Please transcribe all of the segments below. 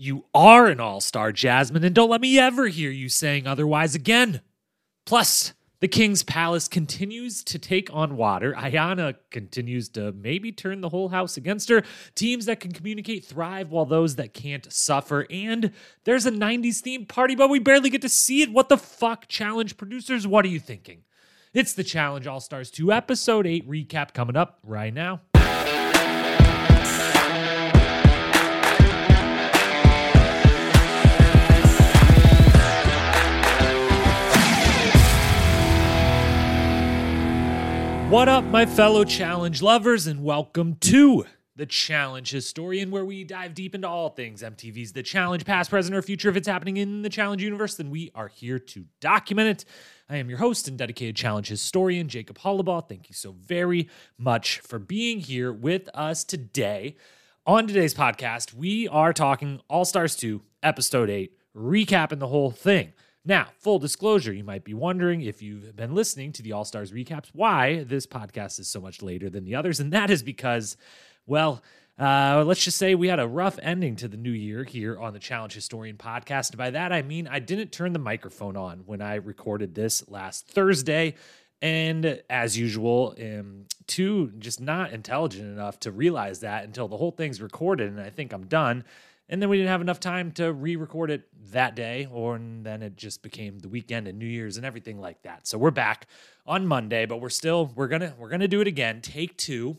You are an all star, Jasmine, and don't let me ever hear you saying otherwise again. Plus, the King's Palace continues to take on water. Ayanna continues to maybe turn the whole house against her. Teams that can communicate thrive while those that can't suffer. And there's a 90s themed party, but we barely get to see it. What the fuck, challenge producers? What are you thinking? It's the Challenge All Stars 2 Episode 8 recap coming up right now. What up, my fellow challenge lovers, and welcome to the Challenge Historian, where we dive deep into all things MTV's The Challenge, past, present, or future. If it's happening in the Challenge universe, then we are here to document it. I am your host and dedicated Challenge historian, Jacob Hollabaugh. Thank you so very much for being here with us today. On today's podcast, we are talking All Stars 2, Episode 8, recapping the whole thing. Now, full disclosure, you might be wondering if you've been listening to the All Stars recaps why this podcast is so much later than the others. And that is because, well, uh, let's just say we had a rough ending to the new year here on the Challenge Historian podcast. And By that, I mean I didn't turn the microphone on when I recorded this last Thursday. And as usual, am too just not intelligent enough to realize that until the whole thing's recorded and I think I'm done. And then we didn't have enough time to re-record it that day, or and then it just became the weekend and New Year's and everything like that. So we're back on Monday, but we're still we're gonna we're gonna do it again, take two,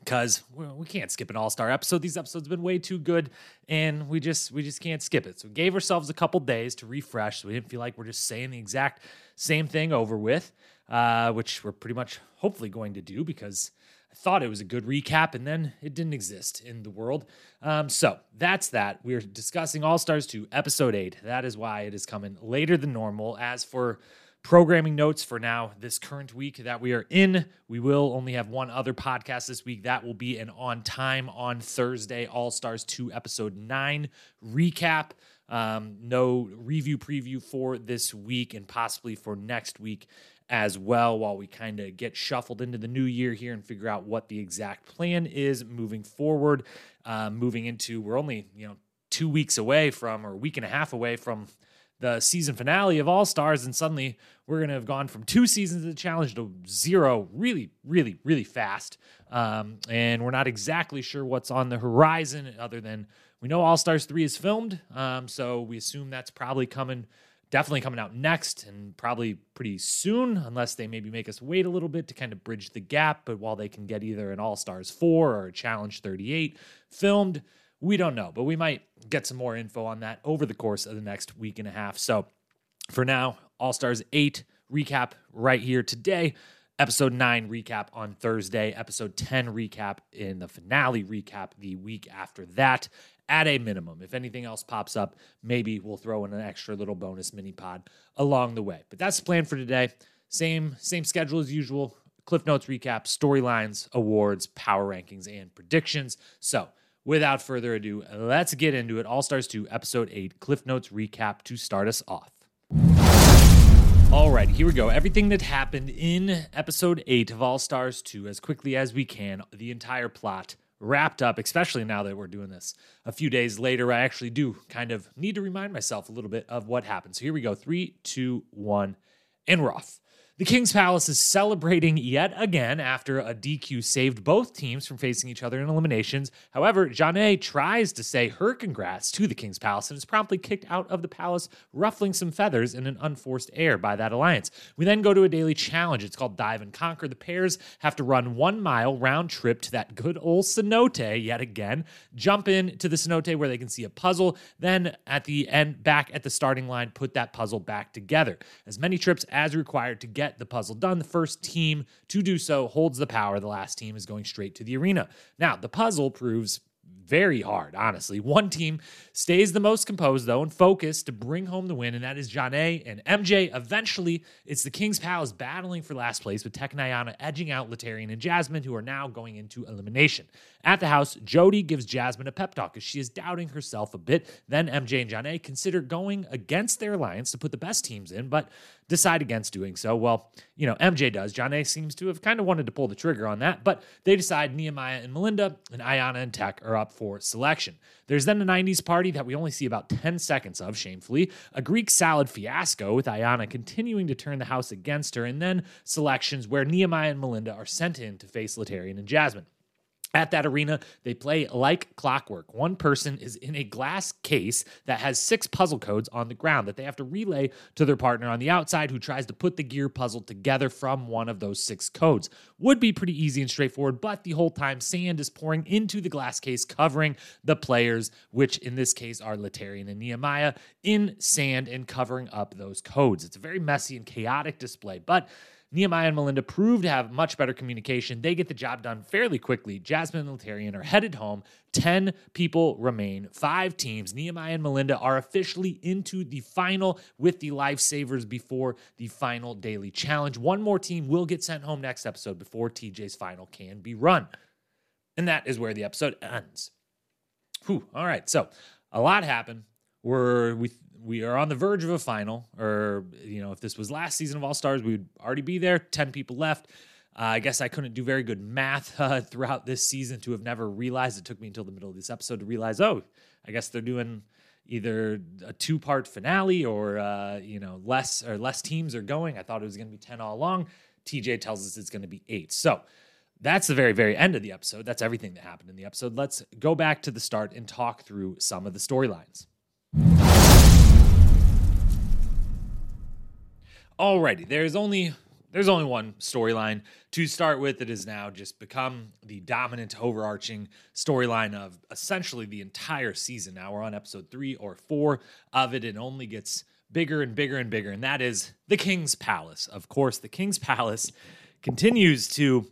because we can't skip an all-star episode. These episodes have been way too good, and we just we just can't skip it. So we gave ourselves a couple days to refresh, so we didn't feel like we're just saying the exact same thing over with, uh, which we're pretty much hopefully going to do because Thought it was a good recap, and then it didn't exist in the world. Um, so that's that. We're discussing All Stars 2, Episode 8. That is why it is coming later than normal. As for programming notes for now, this current week that we are in, we will only have one other podcast this week. That will be an on time on Thursday, All Stars 2, Episode 9 recap. Um, no review preview for this week and possibly for next week as well while we kind of get shuffled into the new year here and figure out what the exact plan is moving forward. Uh, moving into, we're only, you know, two weeks away from, or a week and a half away from the season finale of All Stars, and suddenly we're going to have gone from two seasons of the challenge to zero really, really, really fast. Um, and we're not exactly sure what's on the horizon, other than we know All Stars 3 is filmed. Um, so we assume that's probably coming definitely coming out next and probably pretty soon, unless they maybe make us wait a little bit to kind of bridge the gap. But while they can get either an All Stars 4 or a Challenge 38 filmed, we don't know. But we might get some more info on that over the course of the next week and a half. So for now, All Stars 8 recap right here today. Episode 9 recap on Thursday, episode 10 recap in the finale recap the week after that at a minimum. If anything else pops up, maybe we'll throw in an extra little bonus mini pod along the way. But that's the plan for today. Same same schedule as usual. Cliff notes recap, storylines, awards, power rankings, and predictions. So, without further ado, let's get into it. All Stars 2, Episode 8, Cliff Notes recap to start us off. All right, here we go. Everything that happened in Episode 8 of All Stars 2, as quickly as we can, the entire plot wrapped up, especially now that we're doing this a few days later. I actually do kind of need to remind myself a little bit of what happened. So here we go three, two, one, and we're off. The King's Palace is celebrating yet again after a DQ saved both teams from facing each other in eliminations. However, Jonna tries to say her congrats to the King's Palace and is promptly kicked out of the palace, ruffling some feathers in an unforced air by that alliance. We then go to a daily challenge. It's called Dive and Conquer. The pairs have to run one mile round trip to that good old cenote yet again, jump in to the cenote where they can see a puzzle, then at the end, back at the starting line, put that puzzle back together. As many trips as required to get get the puzzle done. The first team to do so holds the power. The last team is going straight to the arena. Now, the puzzle proves very hard, honestly. One team stays the most composed, though, and focused to bring home the win, and that is Jonna and MJ. Eventually, it's the King's Palace battling for last place, with Ayanna edging out Laterrian and Jasmine, who are now going into elimination. At the house, Jodi gives Jasmine a pep talk as she is doubting herself a bit. Then MJ and Jonna consider going against their alliance to put the best teams in, but decide against doing so. Well, you know, MJ does. Jonna seems to have kind of wanted to pull the trigger on that, but they decide Nehemiah and Melinda and Ayanna and Teck are up for selection. There's then a 90s party that we only see about 10 seconds of, shamefully, a Greek salad fiasco with Ayanna continuing to turn the house against her, and then selections where Nehemiah and Melinda are sent in to face Laterrian and Jasmine. At that arena, they play like clockwork. One person is in a glass case that has six puzzle codes on the ground that they have to relay to their partner on the outside who tries to put the gear puzzle together from one of those six codes. Would be pretty easy and straightforward, but the whole time sand is pouring into the glass case, covering the players, which in this case are Laterrian and Nehemiah, in sand and covering up those codes. It's a very messy and chaotic display, but Nehemiah and Melinda prove to have much better communication. They get the job done fairly quickly. Jasmine and Laterrian are headed home. 10 people remain, five teams. Nehemiah and Melinda are officially into the final with the lifesavers before the final daily challenge. One more team will get sent home next episode before TJ's final can be run. And that is where the episode ends. Whew. All right. So a lot happened. We're we we are on the verge of a final, or you know, if this was last season of All Stars, we would already be there. Ten people left. Uh, I guess I couldn't do very good math uh, throughout this season to have never realized. It took me until the middle of this episode to realize, oh, I guess they're doing either a two part finale or uh, you know less or less teams are going. I thought it was going to be ten all along. TJ tells us it's going to be eight. So that's the very very end of the episode. That's everything that happened in the episode. Let's go back to the start and talk through some of the storylines. Alrighty, there's only there's only one storyline to start with. It has now just become the dominant, overarching storyline of essentially the entire season. Now we're on episode three or four of it. And only gets bigger and bigger and bigger, and that is the King's Palace. Of course, the King's Palace continues to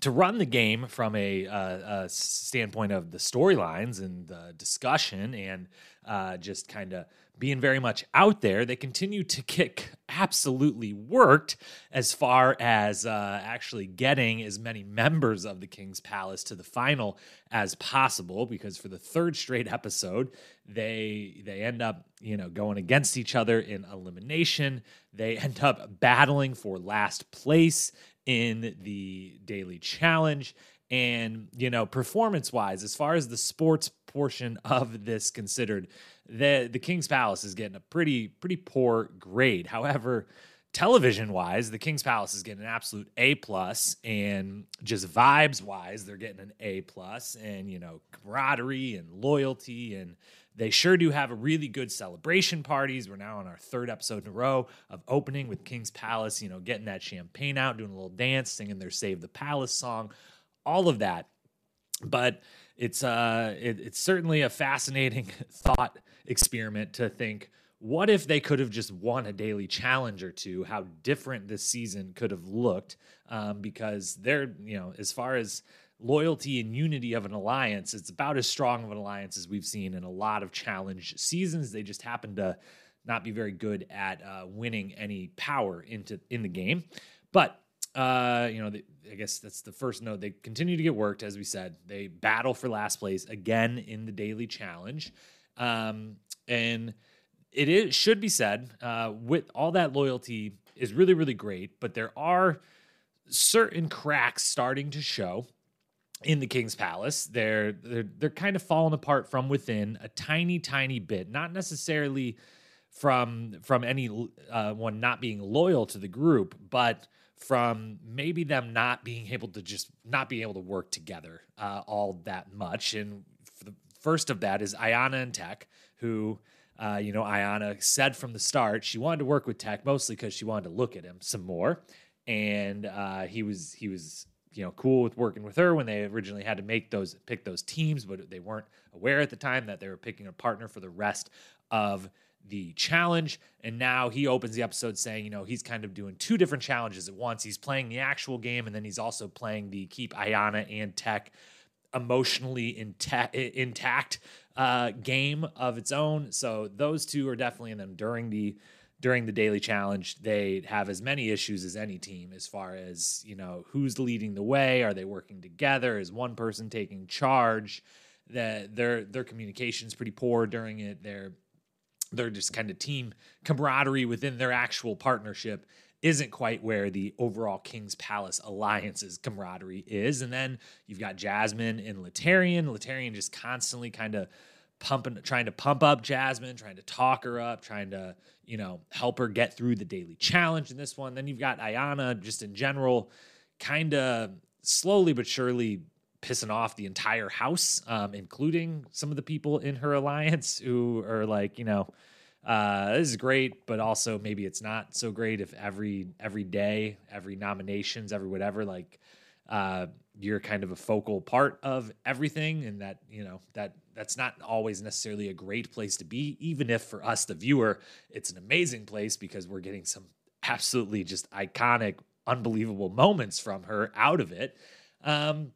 to run the game from a, uh, a standpoint of the storylines and the discussion and uh, just kind of being very much out there. They continue to kick absolutely worked as far as uh, actually getting as many members of the King's Palace to the final as possible. Because for the third straight episode, they they end up you know going against each other in elimination. They end up battling for last place in the daily challenge. And, you know, performance wise, as far as the sports portion of this considered, the the King's Palace is getting a pretty pretty poor grade. However, television wise, the King's Palace is getting an absolute A plus, and just vibes wise, they're getting an A plus, and you know camaraderie and loyalty, and they sure do have a really good celebration parties. We're now on our third episode in a row of opening with King's Palace. You know, getting that champagne out, doing a little dance, singing their "Save the Palace" song, all of that, but. It's uh, it, it's certainly a fascinating thought experiment to think what if they could have just won a daily challenge or two how different this season could have looked um, because they're you know as far as loyalty and unity of an alliance it's about as strong of an alliance as we've seen in a lot of challenge seasons they just happen to not be very good at uh, winning any power into in the game but uh, you know, they, I guess that's the first note. They continue to get worked, as we said. They battle for last place again in the daily challenge. Um, and it is, should be said, uh, with all that loyalty is really, really great, but there are certain cracks starting to show in the King's Palace. They're they're they're kind of falling apart from within a tiny, tiny bit, not necessarily from from any uh, one not being loyal to the group, but from maybe them not being able to just not being able to work together uh, all that much. And the First of that is Ayanna and Teck, who, uh, you know, Ayanna said from the start she wanted to work with Teck mostly because she wanted to look at him some more, and uh, he was he was you know cool with working with her when they originally had to make those pick those teams, but they weren't aware at the time that they were picking a partner for the rest of the challenge. And now he opens the episode saying, you know, he's kind of doing two different challenges at once. He's playing the actual game, and then he's also playing the keep Ayanna and Teck emotionally intact, intact uh, game of its own. So those two are definitely in them during the during the daily challenge. They have as many issues as any team as far as you know who's leading the way. Are they working together? Is one person taking charge? That their their communication is pretty poor during it. They're their just kind of team camaraderie within their actual partnership isn't quite where the overall King's Palace alliance's camaraderie is. And then you've got Jasmine and Laterrian. Laterrian just constantly kind of pumping, trying to pump up Jasmine, trying to talk her up, trying to, you know, help her get through the daily challenge in this one. Then you've got Ayanna just in general, kind of slowly but surely pissing off the entire house, um, including some of the people in her alliance who are like, you know, uh, this is great, but also maybe it's not so great if every every day, every nominations, every whatever, like uh, you're kind of a focal part of everything, and that you know that that's not always necessarily a great place to be. Even if for us, the viewer, it's an amazing place because we're getting some absolutely just iconic, unbelievable moments from her out of it. Um,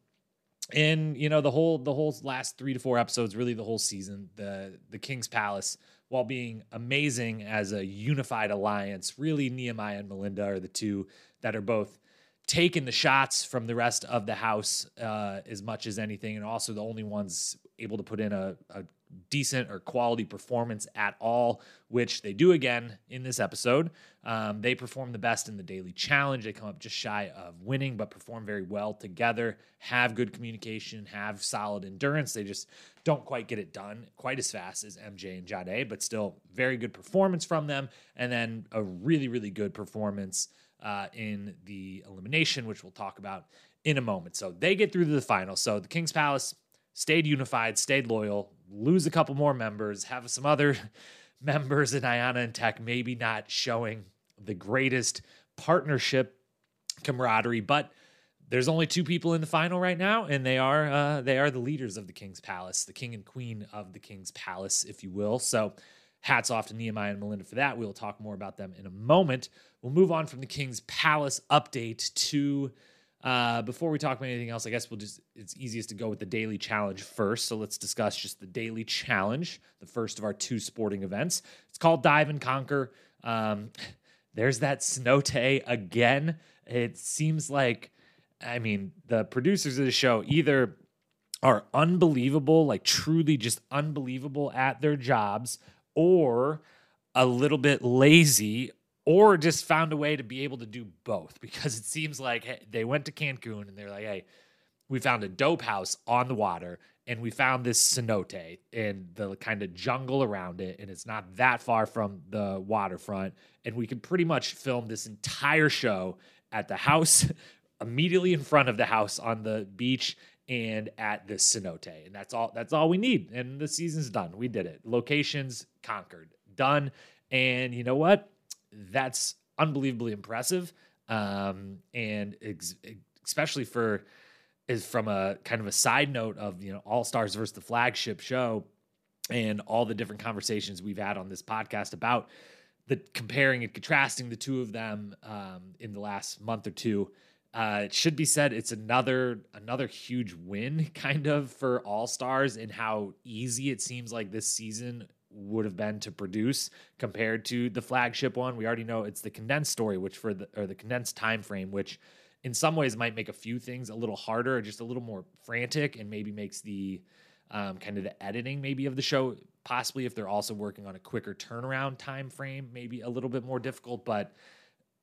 and you know the whole the whole last three to four episodes, really the whole season, the the King's Palace while being amazing as a unified alliance. Really, Nehemiah and Melinda are the two that are both taking the shots from the rest of the house uh, as much as anything, and also the only ones able to put in a, a decent or quality performance at all, which they do again in this episode. Um, they perform the best in the daily challenge. They come up just shy of winning, but perform very well together, have good communication, have solid endurance. They just don't quite get it done quite as fast as MJ and Jade, but still very good performance from them. And then a really, really good performance uh, in the elimination, which we'll talk about in a moment. So they get through to the final. So the King's Palace stayed unified, stayed loyal, lose a couple more members, have some other members in Ayanna and Teck maybe not showing the greatest partnership camaraderie, but there's only two people in the final right now, and they are uh, they are the leaders of the King's Palace, the king and queen of the King's Palace, if you will. So, hats off to Nehemiah and Melinda for that. We'll talk more about them in a moment. We'll move on from the King's Palace update to uh, before we talk about anything else, I guess we'll just, it's easiest to go with the daily challenge first. So let's discuss just the daily challenge, the first of our two sporting events. It's called Dive and Conquer. Um, there's that Cenote again. It seems like, I mean, the producers of the show either are unbelievable, like truly just unbelievable at their jobs, or a little bit lazy or just found a way to be able to do both because it seems like hey, they went to Cancun and they're like, hey, we found a dope house on the water and we found this cenote and the kind of jungle around it and it's not that far from the waterfront. And we can pretty much film this entire show at the house immediately in front of the house on the beach and at the cenote. And that's all that's all we need. And the season's done. We did it. Locations conquered. Done. And you know what that's unbelievably impressive. Um, and ex- especially for is from a kind of a side note of you know All Stars versus the flagship show and all the different conversations we've had on this podcast about the comparing and contrasting the two of them um, in the last month or two. Uh, it should be said it's another another huge win kind of for All Stars and how easy it seems like this season would have been to produce compared to the flagship one. We already know it's the condensed story, which for the or the condensed time frame, which in some ways might make a few things a little harder, just a little more frantic, and maybe makes the um, kind of the editing maybe of the show possibly if they're also working on a quicker turnaround time frame, maybe a little bit more difficult, but.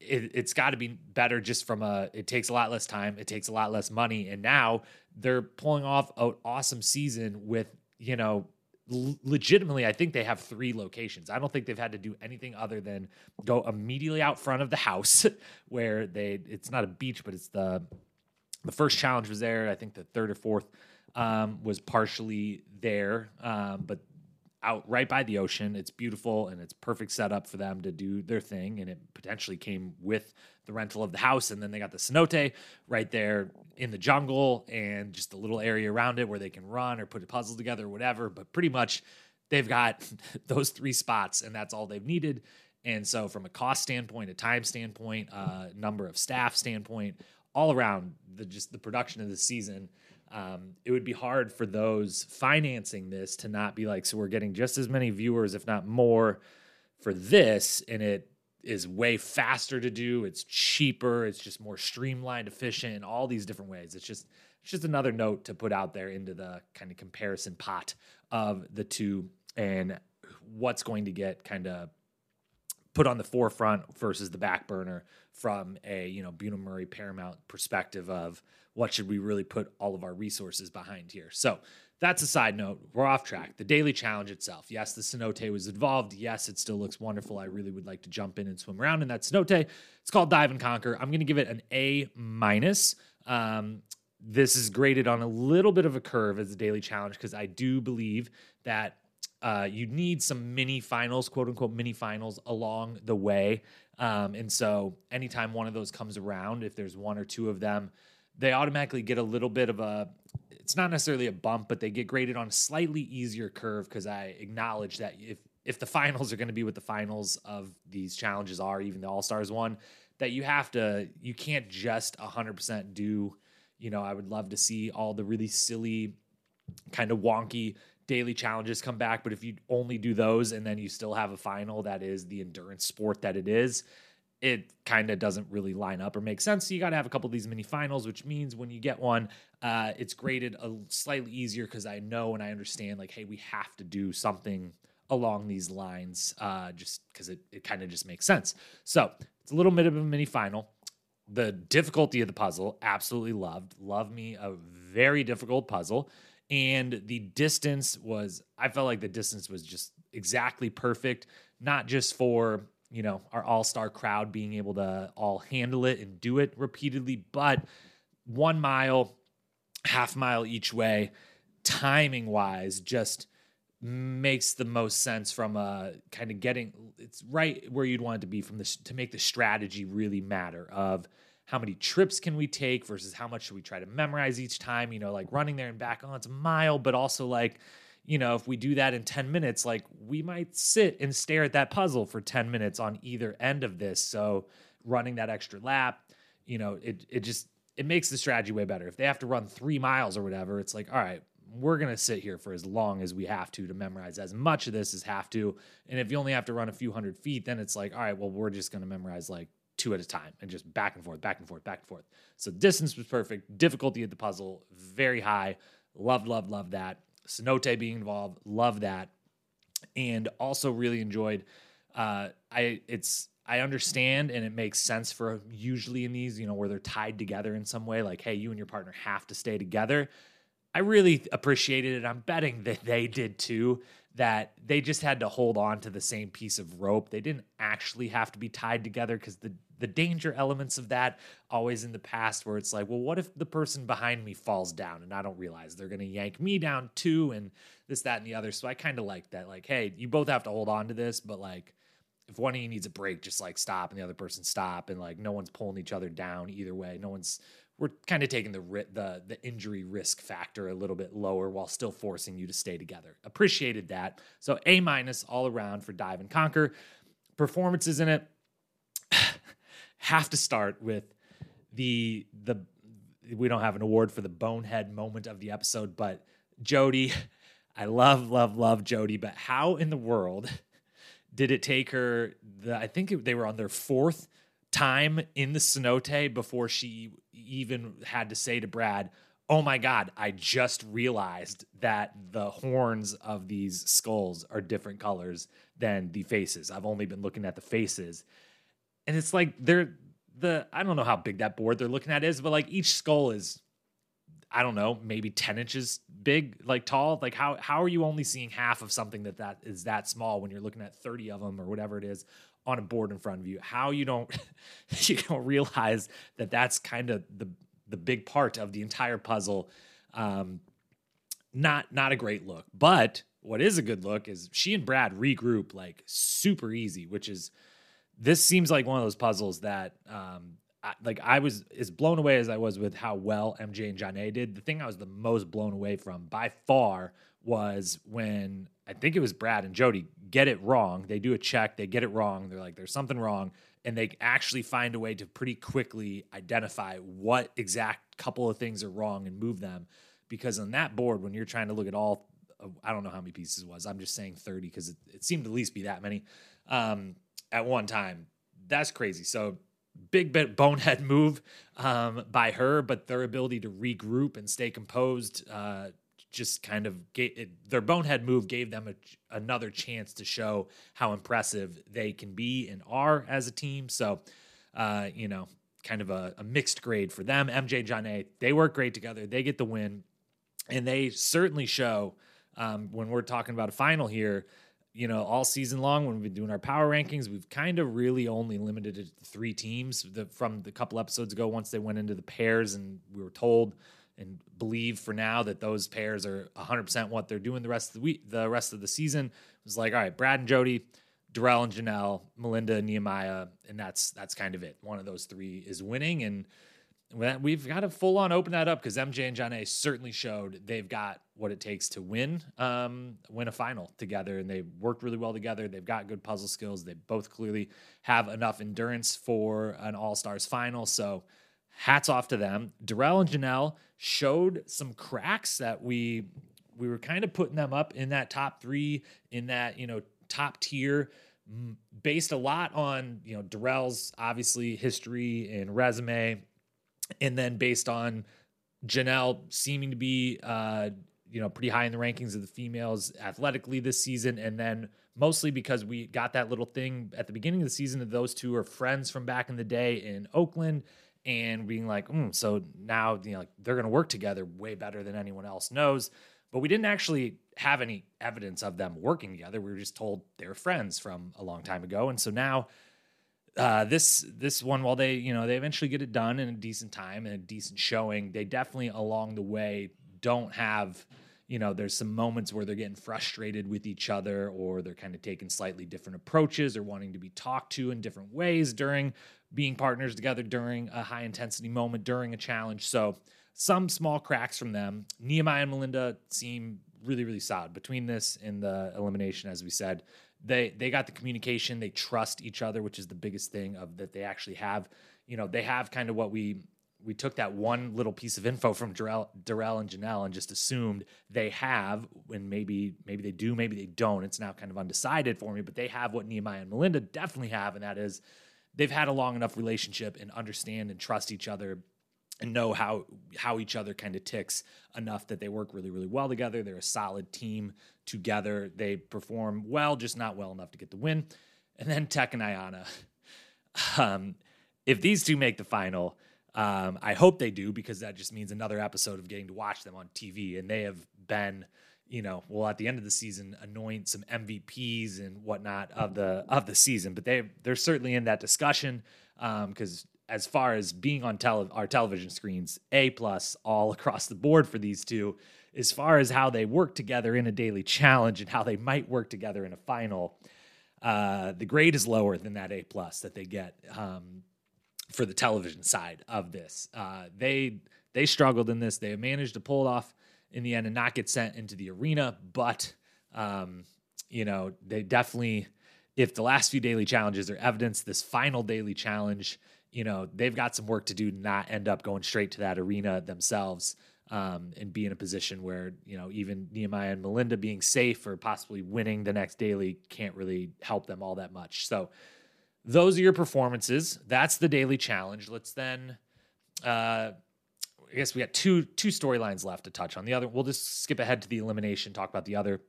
It, has got to be better just from a it takes a lot less time it takes a lot less money and now they're pulling off an awesome season with you know legitimately i think they have three locations i don't think they've had to do anything other than go immediately out front of the house where they it's not a beach but it's the the first challenge was there i think the third or fourth um, was partially there um, but out right by the ocean. It's beautiful and it's perfect setup for them to do their thing. And it potentially came with the rental of the house. And then they got the cenote right there in the jungle and just the little area around it where they can run or put a puzzle together or whatever. But pretty much they've got those three spots and that's all they've needed. And so, from a cost standpoint, a time standpoint, uh, number of staff standpoint, all around the just the production of the season um, it would be hard for those financing this to not be like, so we're getting just as many viewers, if not more, for this, and it is way faster to do. It's cheaper. It's just more streamlined, efficient, in all these different ways. It's just it's just another note to put out there into the kind of comparison pot of the two. And what's going to get kind of put on the forefront versus the back burner from a you know Bunim/Murray Paramount perspective of what should we really put all of our resources behind here. So that's a side note. We're off track. The daily challenge itself. Yes, the cenote was involved. Yes, it still looks wonderful. I really would like to jump in and swim around in that cenote. It's called Dive and Conquer. I'm going to give it an A minus. Um, this is graded on a little bit of a curve as a daily challenge because I do believe that uh, you need some mini finals, quote unquote mini finals along the way. Um, and so anytime one of those comes around, if there's one or two of them, they automatically get a little bit of a it's not necessarily a bump, but they get graded on a slightly easier curve because I acknowledge that if if the finals are going to be what the finals of these challenges are, even the All Stars one, that you have to you can't just 100% do, you know, I would love to see all the really silly kind of wonky daily challenges come back, but if you only do those and then you still have a final that is the endurance sport that it is, it kind of doesn't really line up or make sense. So you got to have a couple of these mini finals, which means when you get one, uh, it's graded a slightly easier because I know and I understand like, hey, we have to do something along these lines, uh, just because it it kind of just makes sense. So it's a little bit of a mini final. The difficulty of the puzzle, absolutely loved. Love me a very difficult puzzle. And the distance was, I felt like the distance was just exactly perfect, not just for you know, our all star crowd being able to all handle it and do it repeatedly. But one mile, half mile each way, timing wise, just makes the most sense from a kind of getting it's right where you'd want it to be from this to make the strategy really matter of how many trips can we take versus how much should we try to memorize each time you know like running there and back oh it's a mile but also like you know, if we do that in 10 minutes, like we might sit and stare at that puzzle for 10 minutes on either end of this. So running that extra lap, you know, it it just it makes the strategy way better. If they have to run three miles or whatever, it's like, all right, we're gonna sit here for as long as we have to to memorize as much of this as have to. And if you only have to run a few hundred feet, then it's like, all right, well, we're just gonna memorize like two at a time and just back and forth, back and forth, back and forth. So distance was perfect. Difficulty of the puzzle very high. Love, love, love that. Cenote being involved, love that, and also really enjoyed. Uh, I it's I understand and it makes sense for usually in these, you know, where they're tied together in some way, like, hey, you and your partner have to stay together. I really appreciated it. I'm betting that they did too, that they just had to hold on to the same piece of rope. They didn't actually have to be tied together because the the danger elements of that always in the past where it's like, well, what if the person behind me falls down and I don't realize they're going to yank me down too and this that and the other. So I kind of like that like, hey, you both have to hold on to this, but like if one of you needs a break, just like stop and the other person stop and like no one's pulling each other down either way. No one's we're kind of taking the the the injury risk factor a little bit lower while still forcing you to stay together. Appreciated that. So A minus all around for Dive and Conquer. Performances in it have to start with the the we don't have an award for the bonehead moment of the episode, but Jodi, I love love love Jodi, but how in the world did it take her the I think they were on their fourth time in the cenote before she even had to say to Brad, "Oh my god, I just realized that the horns of these skulls are different colors than the faces. I've only been looking at the faces." And it's like they're the I don't know how big that board they're looking at is, but like each skull is I don't know, maybe 10 inches big, like tall. Like how how are you only seeing half of something that that is that small when you're looking at 30 of them or whatever it is on a board in front of you? How you don't you don't realize that that's kind of the the big part of the entire puzzle. Um, not not a great look, but what is a good look is she and Brad regroup like super easy, which is this seems like one of those puzzles that um, I, like I was as blown away as I was with how well MJ and Jonna did. The thing I was the most blown away from by far was when I think it was Brad and Jodi get it wrong. They do a check, they get it wrong. They're like, there's something wrong. And they actually find a way to pretty quickly identify what exact couple of things are wrong and move them. Because on that board, when you're trying to look at all, I don't know how many pieces was. I'm just saying 30 because it, it seemed to at least be that many. Um, at one time. That's crazy. So big bit bonehead move um, by her, but their ability to regroup and stay composed, uh, just kind of gave it, their bonehead move gave them a, another chance to show how impressive they can be and are as a team. So, uh, you know, kind of a, a mixed grade for them. MJ Jonna, they work great together. They get the win, and they certainly show um, when we're talking about a final here. You know, all season long when we've been doing our power rankings, we've kind of really only limited it to three teams the, from the couple episodes ago. Once they went into the pairs, and we were told and believe for now that those pairs are 100% what they're doing the rest of the week, the rest of the season. It was like, all right, Brad and Jodi, Darrell and Janelle, Melinda and Nehemiah, and that's that's kind of it. One of those three is winning, and we've got to full on open that up because MJ and Jonna certainly showed they've got what it takes to win um, win a final together, and they worked really well together. They've got good puzzle skills. They both clearly have enough endurance for an All Stars final. So hats off to them. Darrell and Janelle showed some cracks that we we were kind of putting them up in that top three, in that you know top tier, based a lot on you know Darrell's obviously history and resume, and then based on Janelle seeming to be uh, you know pretty high in the rankings of the females athletically this season, and then mostly because we got that little thing at the beginning of the season that those two are friends from back in the day in Oakland and being like, mm, so now you know like they're going to work together way better than anyone else knows. But we didn't actually have any evidence of them working together. We were just told they're friends from a long time ago, and so now uh, this this one, while they you know they eventually get it done in a decent time and a decent showing, they definitely along the way don't have you know there's some moments where they're getting frustrated with each other or they're kind of taking slightly different approaches or wanting to be talked to in different ways during being partners together during a high intensity moment during a challenge. So some small cracks from them. Nehemiah and Melinda seem really, really solid between this and the elimination, as we said. They they got the communication, they trust each other, which is the biggest thing of that they actually have. You know, they have kind of what we we took that one little piece of info from Darrell, Darrell and Janelle and just assumed they have, and maybe maybe they do, maybe they don't. It's now kind of undecided for me, but they have what Nehemiah and Melinda definitely have, and that is they've had a long enough relationship and understand and trust each other and know how how each other kind of ticks enough that they work really really well together. They're a solid team together. They perform well just not well enough to get the win. And then Teck and Ayanna um, if these two make the final um, I hope they do because that just means another episode of getting to watch them on TV and they have been you know, will at the end of the season anoint some MVPs and whatnot of the of the season. But they they're certainly in that discussion because um, as far as being on tele- our television screens, A plus all across the board for these two. As far as how they work together in a daily challenge and how they might work together in a final, uh, the grade is lower than that A plus that they get um, for the television side of this. Uh, they they struggled in this. They managed to pull it off in the end and not get sent into the arena. But, um, you know, they definitely, if the last few daily challenges are evidence, this final daily challenge, you know, they've got some work to do to not end up going straight to that arena themselves. Um, and be in a position where you know even Nehemiah and Melinda being safe or possibly winning the next daily can't really help them all that much. So those are your performances. That's the daily challenge. Let's then uh, I guess we got two two storylines left to touch on. The other, we'll just skip ahead to the elimination, talk about the other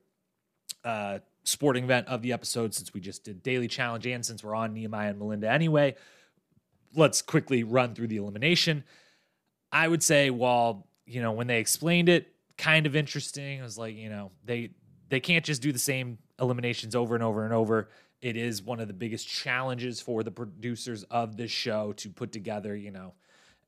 uh, sporting event of the episode since we just did daily challenge and since we're on Nehemiah and Melinda anyway. Let's quickly run through the elimination. I would say, while you know when they explained it, kind of interesting. It was like you know they they can't just do the same eliminations over and over and over. It is one of the biggest challenges for the producers of this show to put together, you know,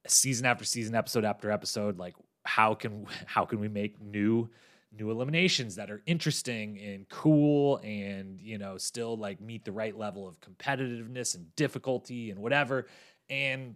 season after season, episode after episode, like how can how can we make new new eliminations that are interesting and cool and you know still like meet the right level of competitiveness and difficulty and whatever and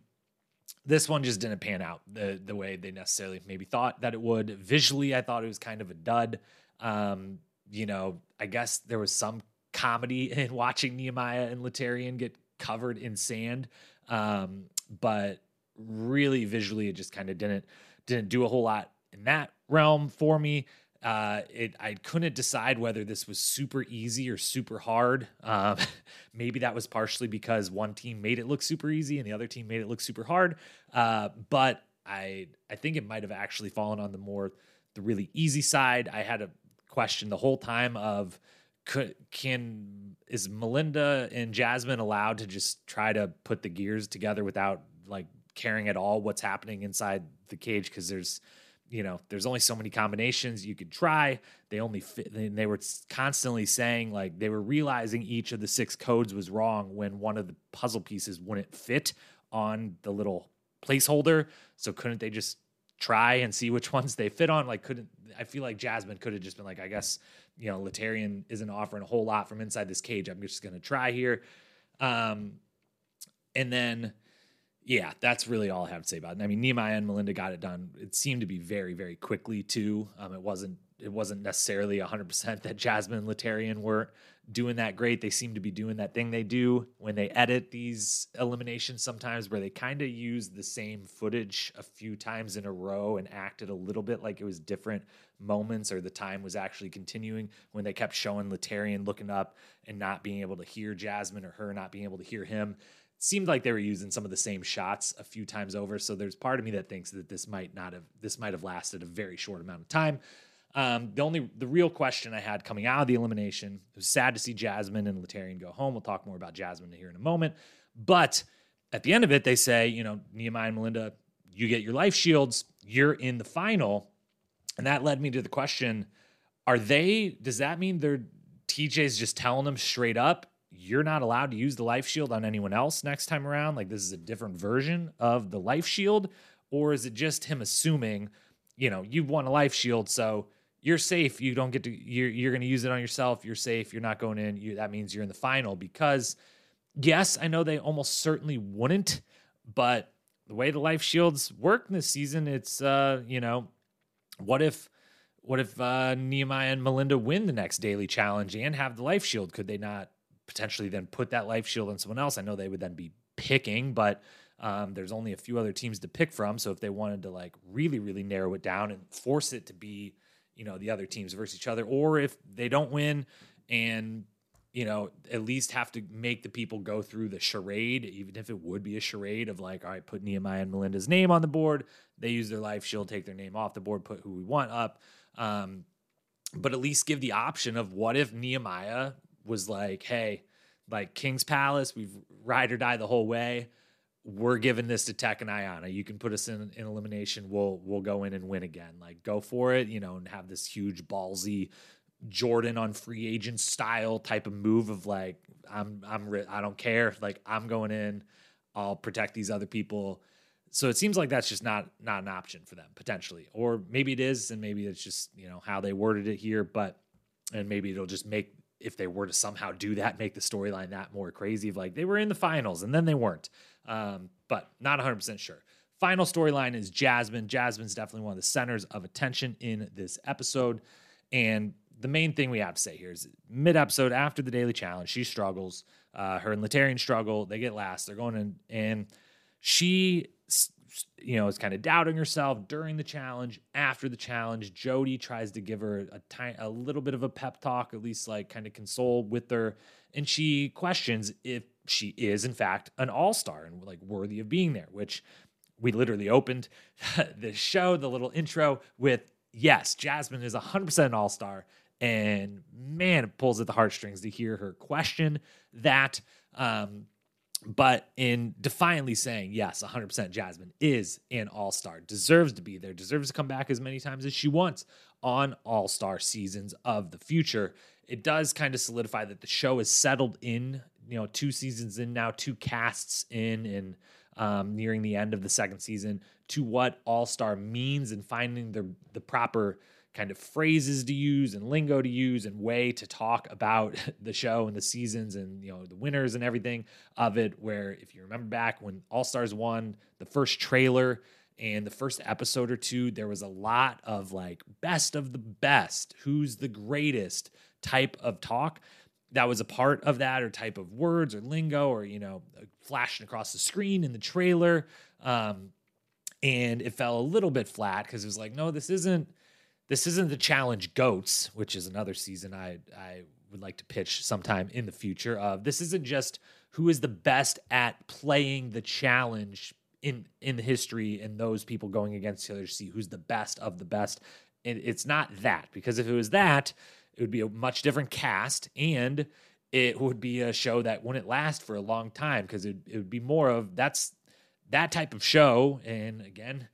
this one just didn't pan out the the way they necessarily maybe thought that it would. Visually i thought it was kind of a dud. Um you know i guess there was some comedy in watching nehemiah and Laterrian get covered in sand. Um but really visually it just kind of didn't didn't do a whole lot in that realm for me. Uh, it I couldn't decide whether this was super easy or super hard. Um, maybe that was partially because one team made it look super easy and the other team made it look super hard. Uh, but I I think it might have actually fallen on the more the really easy side. I had a question the whole time of could can is Melinda and Jasmine allowed to just try to put the gears together without like caring at all what's happening inside the cage because there's you know there's only so many combinations you could try. They only fit and they were constantly saying like they were realizing each of the six codes was wrong when one of the puzzle pieces wouldn't fit on the little placeholder. So couldn't they just try and see which ones they fit on? Like couldn't i feel like jasmine could have just been like i guess you know Laterrian isn't offering a whole lot from inside this cage. I'm just going to try here. Um and then yeah, that's really all I have to say about it. I mean, Nehemiah and Melinda got it done. It seemed to be very, very quickly too. Um, it wasn't it wasn't necessarily 100% that Jasmine and Laterrian were doing that great. They seem to be doing that thing they do when they edit these eliminations sometimes where they kind of use the same footage a few times in a row and acted a little bit like it was different moments or the time was actually continuing when they kept showing Laterrian looking up and not being able to hear Jasmine or her not being able to hear him seemed like they were using some of the same shots a few times over. So there's part of me that thinks that this might not have this might have lasted a very short amount of time. Um, the only the real question I had coming out of the elimination it was sad to see Jasmine and Laterrian go home. We'll talk more about Jasmine here in a moment. But at the end of it, they say, you know, Nehemiah and Melinda, you get your life shields, you're in the final. And that led me to the question: Are they? Does that mean they're TJ's just telling them straight up? You're not allowed to use the life shield on anyone else next time around? Like this is a different version of the life shield? Or is it just him assuming, you know, you've won a life shield, so you're safe. You don't get to you're you're gonna use it on yourself. You're safe. You're not going in. You that means you're in the final because yes, I know they almost certainly wouldn't, but the way the life shields work this season, it's uh, you know, what if what if uh, Nehemiah and Melinda win the next daily challenge and have the life shield? Could they not potentially then put that life shield on someone else. I know they would then be picking, but um, there's only a few other teams to pick from. So if they wanted to like really, really narrow it down and force it to be, you know, the other teams versus each other, or if they don't win and you know, at least have to make the people go through the charade, even if it would be a charade of like, all right, put Nehemiah and Melinda's name on the board. They use their life shield, take their name off the board, put who we want up. Um, but at least give the option of what if Nehemiah was like, hey, like King's Palace, we've ride or die the whole way. We're giving this to Teck and Ayanna. You can put us in, in elimination. We'll we'll go in and win again. Like go for it, you know, and have this huge ballsy Jordan on free agent style type of move of like I'm I'm I don't care. Like I'm going in. I'll protect these other people. So it seems like that's just not not an option for them potentially, or maybe it is, and maybe it's just you know how they worded it here. But and maybe it'll just make if they were to somehow do that, make the storyline that more crazy of like they were in the finals and then they weren't. Um, but not 100% sure. Final storyline is Jasmine. Jasmine's definitely one of the centers of attention in this episode. And the main thing we have to say here is mid episode after the daily challenge, she struggles. Uh, her and Laterrian struggle. They get last. They're going in, and she you know, is kind of doubting herself during the challenge. After the challenge, Jodi tries to give her a tiny, a little bit of a pep talk, at least like kind of console with her, and she questions if she is in fact an all star and like worthy of being there. Which we literally opened the show, the little intro with yes, Jasmine is 100% an all star, and man, it pulls at the heartstrings to hear her question that. Um, but in defiantly saying yes 100% jasmine is an all-star deserves to be there deserves to come back as many times as she wants on all-star seasons of the future. It does kind of solidify that the show is settled in you know two seasons in now two casts in and um, nearing the end of the second season to what all-star means and finding the the proper kind of phrases to use and lingo to use and way to talk about the show and the seasons and you know the winners and everything of it where if you remember back when all stars won the first trailer and the first episode or two there was a lot of like best of the best who's the greatest type of talk that was a part of that or type of words or lingo or you know flashing across the screen in the trailer um, and it fell a little bit flat because it was like no this isn't this isn't the challenge goats, which is another season I I would like to pitch sometime in the future. Of this isn't just who is the best at playing the challenge in in history and those people going against each other to see who's the best of the best. it, it's not that because if it was that, it would be a much different cast and it would be a show that wouldn't last for a long time because it, it would be more of that's that type of show. And again,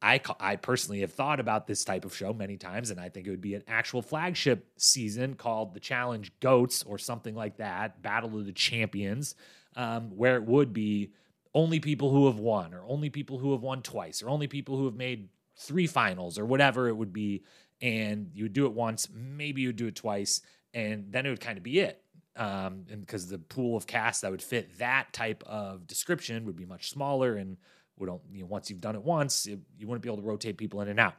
I I personally have thought about this type of show many times, and I think it would be an actual flagship season called the Challenge Goats or something like that, Battle of the Champions, um, where it would be only people who have won, or only people who have won twice, or only people who have made three finals, or whatever it would be, and you would do it once, maybe you would do it twice, and then it would kind of be it. Um, and because the pool of cast that would fit that type of description would be much smaller and we don't, you know, once you've done it once, it, you wouldn't be able to rotate people in and out.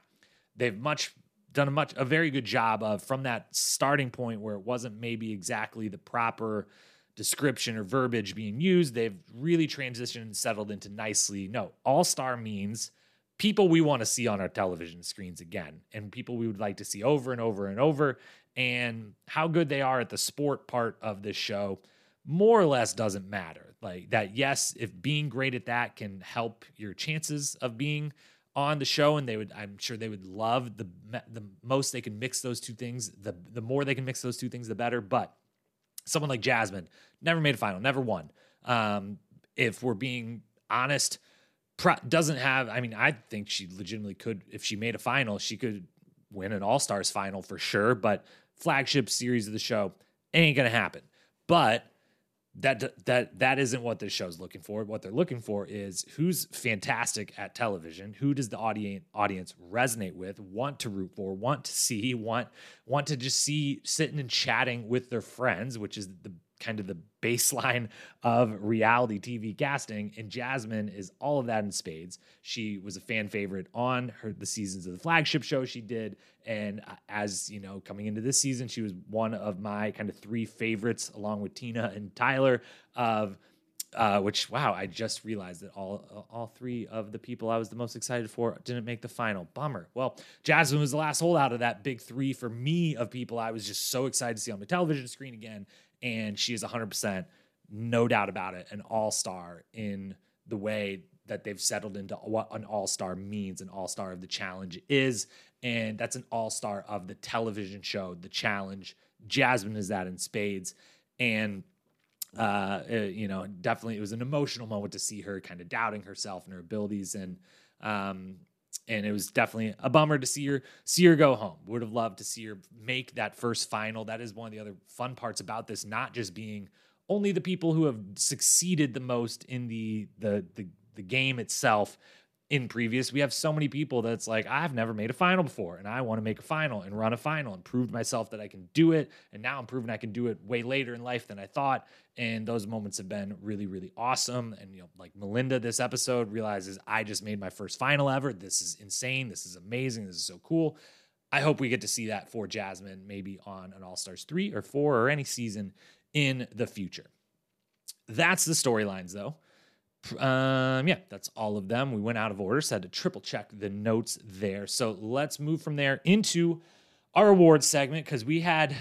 They've much done a much a very good job of from that starting point where it wasn't maybe exactly the proper description or verbiage being used. They've really transitioned and settled into nicely. No, all star means people we want to see on our television screens again, and people we would like to see over and over and over. And how good they are at the sport part of this show more or less doesn't matter. Like that, yes, if being great at that can help your chances of being on the show, and they would, I'm sure they would love the the most they can mix those two things. The the more they can mix those two things, the better. But someone like Jasmine never made a final, never won. Um, if we're being honest, doesn't have. I mean, I think she legitimately could. If she made a final, she could win an All Stars final for sure. But flagship series of the show ain't gonna happen. But that that that isn't what this show's looking for. What they're looking for is who's fantastic at television. Who does the audience audience resonate with, want to root for, want to see, want want to just see sitting and chatting with their friends, which is the kind of the baseline of reality TV casting. And Jasmine is all of that in spades. She was a fan favorite on her the seasons of the flagship show she did, and uh, as you know, coming into this season, she was one of my kind of three favorites, along with Tina and Tyler. Of uh, which wow, I just realized that all all three of the people I was the most excited for didn't make the final. Bummer. Well, Jasmine was the last holdout of that big three for me of people I was just so excited to see on the television screen again, and she is 100%, no doubt about it, an all star in the way that they've settled into what an all star means, an all star of the challenge is. And that's an all star of the television show, The Challenge. Jasmine is that in spades. And, uh, uh, you know, definitely it was an emotional moment to see her kind of doubting herself and her abilities. And, um, and it was definitely a bummer to see her see her go home. Would have loved to see her make that first final. That is one of the other fun parts about this, not just being only the people who have succeeded the most in the the the, the game itself in previous. We have so many people that's like, I've never made a final before, and I want to make a final and run a final and prove myself that I can do it. And now I'm proving I can do it way later in life than I thought. And those moments have been really, really awesome. And you know, like Melinda this episode realizes I just made my first final ever. This is insane. This is amazing. This is so cool. I hope we get to see that for Jasmine, maybe on an All Stars three or four or any season in the future. That's the storylines, though. Um, yeah, that's all of them. We went out of order, so I had to triple check the notes there. So let's move from there into our awards segment because we had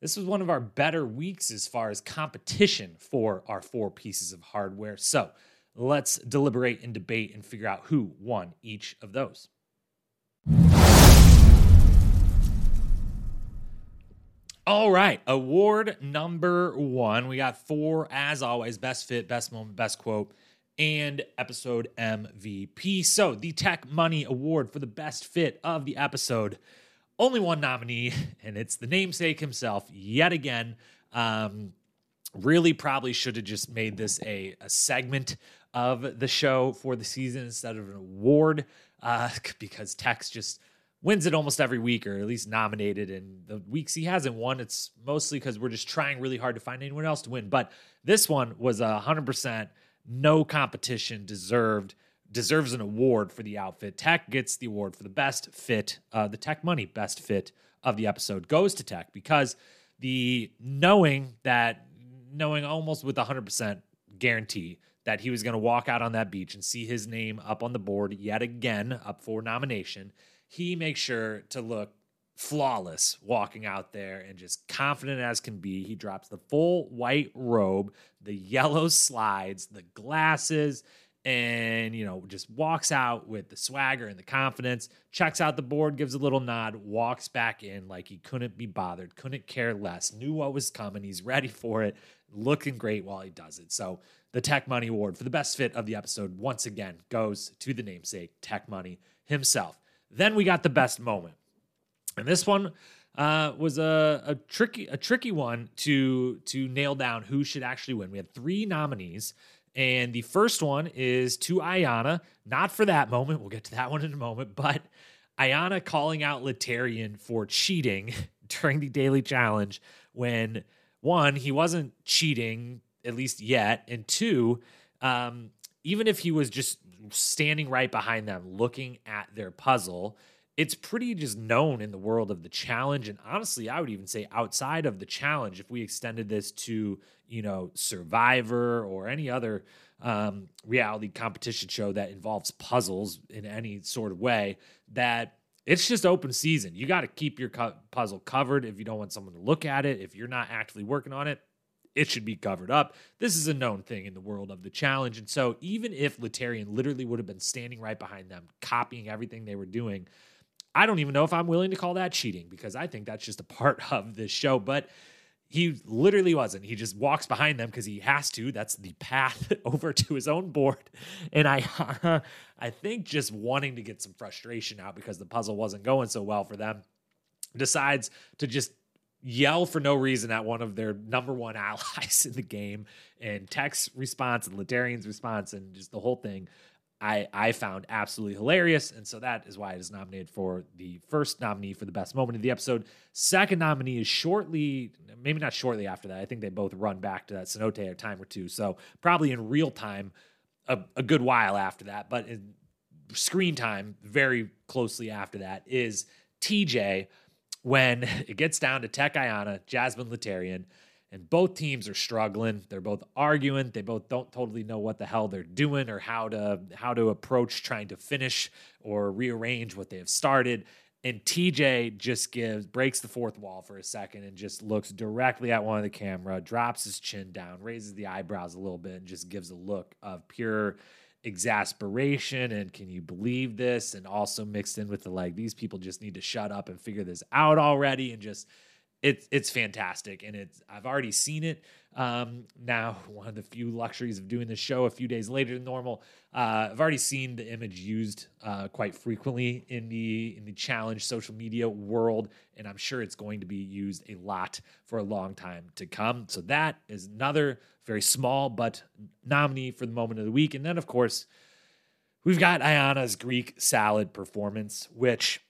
this was one of our better weeks as far as competition for our four pieces of hardware. So let's deliberate and debate and figure out who won each of those. All right, award number one. We got four, as always best fit, best moment, best quote and episode MVP. So, the Teck Money Award for the best fit of the episode. Only one nominee, and it's the namesake himself yet again. Um, really, probably should have just made this a, a segment of the show for the season instead of an award uh, because Tex just wins it almost every week or at least nominated. And the weeks he hasn't won, it's mostly because we're just trying really hard to find anyone else to win. But this one was a 100% no competition deserved deserves an award for the outfit. Teck gets the award for the best fit. Uh, the Teck Money best fit of the episode goes to Teck because the knowing that knowing almost with 100% guarantee that he was going to walk out on that beach and see his name up on the board yet again up for nomination he makes sure to look flawless walking out there and just confident as can be. He drops the full white robe, the yellow slides, the glasses, and you know just walks out with the swagger and the confidence checks out the board gives a little nod walks back in like he couldn't be bothered couldn't care less knew what was coming he's ready for it looking great while he does it. So the Teck money award for the best fit of the episode once again goes to the namesake Teck money himself. Then we got the best moment. And this one uh, was a, a tricky a tricky one to to nail down who should actually win. We had three nominees and the first one is to Ayanna, not for that moment. We'll get to that one in a moment, but Ayanna calling out Laterrian for cheating during the daily challenge when one, he wasn't cheating, at least yet, and two, um, even if he was just standing right behind them looking at their puzzle, it's pretty just known in the world of the challenge and honestly i would even say outside of the challenge if we extended this to you know survivor or any other um, reality competition show that involves puzzles in any sort of way that it's just open season you got to keep your puzzle covered if you don't want someone to look at it if you're not actively working on it it should be covered up. This is a known thing in the world of the challenge. And so, even if Laterrian literally would have been standing right behind them, copying everything they were doing, I don't even know if I'm willing to call that cheating because I think that's just a part of this show. But he literally wasn't. He just walks behind them because he has to. That's the path over to his own board. And I, I think just wanting to get some frustration out because the puzzle wasn't going so well for them, decides to just yell for no reason at one of their number one allies in the game. And Teck's response and Laterrian's response and just the whole thing I, I found absolutely hilarious. And so that is why it is nominated for the first nominee for the best moment of the episode. Second nominee is shortly, maybe not shortly after that. I think they both run back to that cenote a time or two. So probably in real time, a, a good while after that. But in screen time, very closely after that, is TJ when it gets down to Teck Ayanna, Jasmine Laterrian and both teams are struggling. They're both arguing. They both don't totally know what the hell they're doing or how to how to approach trying to finish or rearrange what they have started. And TJ just gives breaks the fourth wall for a second and just looks directly at one of the camera, drops his chin down, raises the eyebrows a little bit, and just gives a look of pure exasperation and can you believe this? And also mixed in with the like, these people just need to shut up and figure this out already and just it's it's fantastic and it's I've already seen it um, now one of the few luxuries of doing the show a few days later than normal. Uh, I've already seen the image used uh, quite frequently in the in the challenge social media world and I'm sure it's going to be used a lot for a long time to come. So that is another very small but nominee for the moment of the week and then of course we've got Ayanna's Greek salad performance which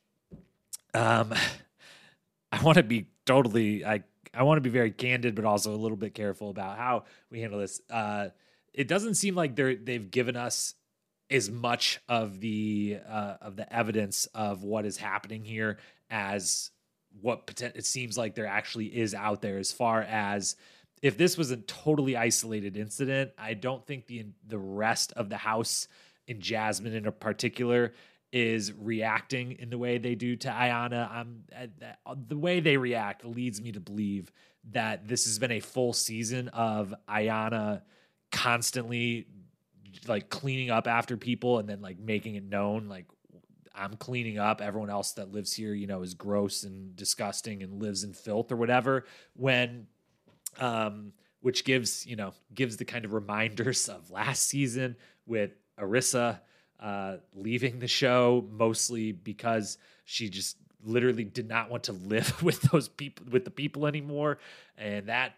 um I want to be totally I I want to be very candid, but also a little bit careful about how we handle this. Uh, it doesn't seem like they're they've given us as much of the uh, of the evidence of what is happening here as what it seems like there actually is out there as far as if this was a totally isolated incident i don't think the the rest of the house in jasmine in particular is reacting in the way they do to Ayanna. I'm uh, the way they react leads me to believe that this has been a full season of Ayanna constantly like cleaning up after people and then like making it known like I'm cleaning up. Everyone else that lives here, you know, is gross and disgusting and lives in filth or whatever. When, um, which gives you know gives the kind of reminders of last season with Arissa uh, leaving the show mostly because she just literally did not want to live with those people with the people anymore. And that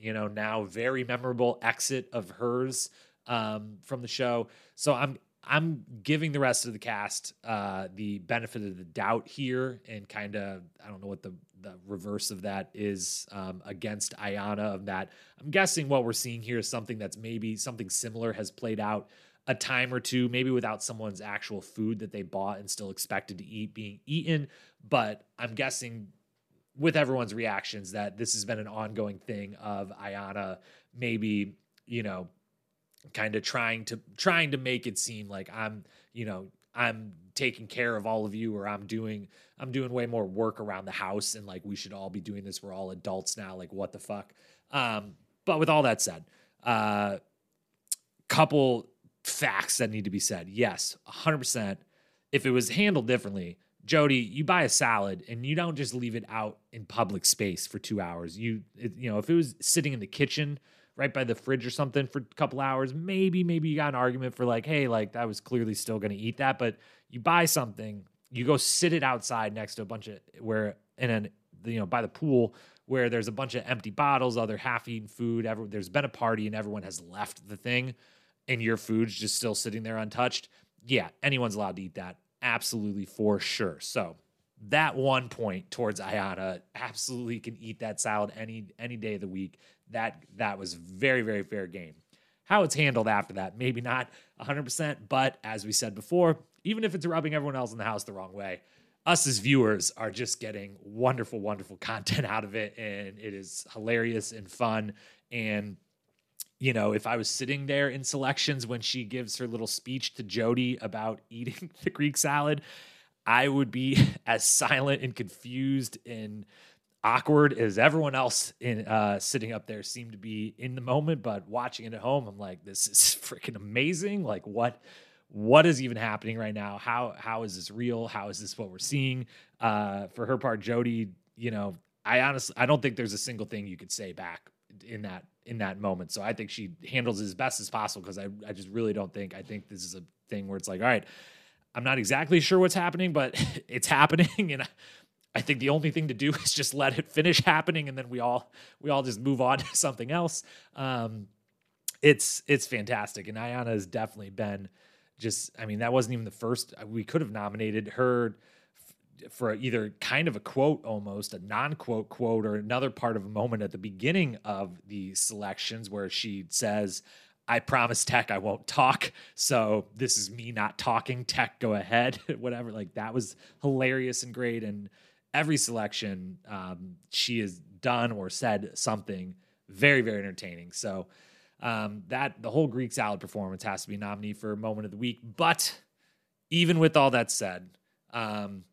you know now very memorable exit of hers um, from the show. So i'm i'm giving the rest of the cast uh, the benefit of the doubt here and kind of i don't know what the the reverse of that is um, against Ayanna of that. I'm guessing what we're seeing here is something that's maybe something similar has played out a time or two, maybe without someone's actual food that they bought and still expected to eat being eaten. But I'm guessing with everyone's reactions that this has been an ongoing thing of Ayanna maybe, you know, kind of trying to trying to make it seem like I'm, you know, I'm taking care of all of you or I'm doing I'm doing way more work around the house and like we should all be doing this. We're all adults now. Like what the fuck? Um, but with all that said, uh couple facts that need to be said. Yes, 100%. If it was handled differently, Jodi, you buy a salad and you don't just leave it out in public space for two hours. You, it, you know, if it was sitting in the kitchen right by the fridge or something for a couple hours, maybe, maybe you got an argument for like, hey, like that was clearly still going to eat that. But you buy something, you go sit it outside next to a bunch of where in an you know by the pool where there's a bunch of empty bottles, other half-eaten food. There's been a party and everyone has left the thing, and your food's just still sitting there untouched. Yeah, anyone's allowed to eat that absolutely for sure. So that one point towards Ayanna absolutely can eat that salad any any day of the week. That that was very very fair game. How it's handled after that, maybe not 100%, but as we said before, even if it's rubbing everyone else in the house the wrong way, us as viewers are just getting wonderful wonderful content out of it and it is hilarious and fun and you know, if I was sitting there in selections when she gives her little speech to Jodi about eating the Greek salad, I would be as silent and confused and awkward as everyone else in uh, sitting up there seemed to be in the moment. But watching it at home, I'm like, this is freaking amazing. Like, what? What is even happening right now? How how is this real? How is this what we're seeing? Uh, for her part, Jodi, you know, I honestly I don't think there's a single thing you could say back in that in that moment. So I think she handles it as best as possible because I, I just really don't think I think this is a thing where it's like, all right, I'm not exactly sure what's happening, but it's happening. And I think the only thing to do is just let it finish happening and then we all we all just move on to something else. Um it's it's fantastic. And Ayanna has definitely been just I mean, that wasn't even the first we could have nominated her for either kind of a quote almost a non-quote quote or another part of a moment at the beginning of the selections where she says I promise Teck I won't talk. So this is me not talking. Teck, go ahead. Whatever. Like that was hilarious and great. And every selection, um, she has done or said something very, very entertaining. So um, that the whole Greek salad performance has to be nominee for moment of the week. But even with all that said, um,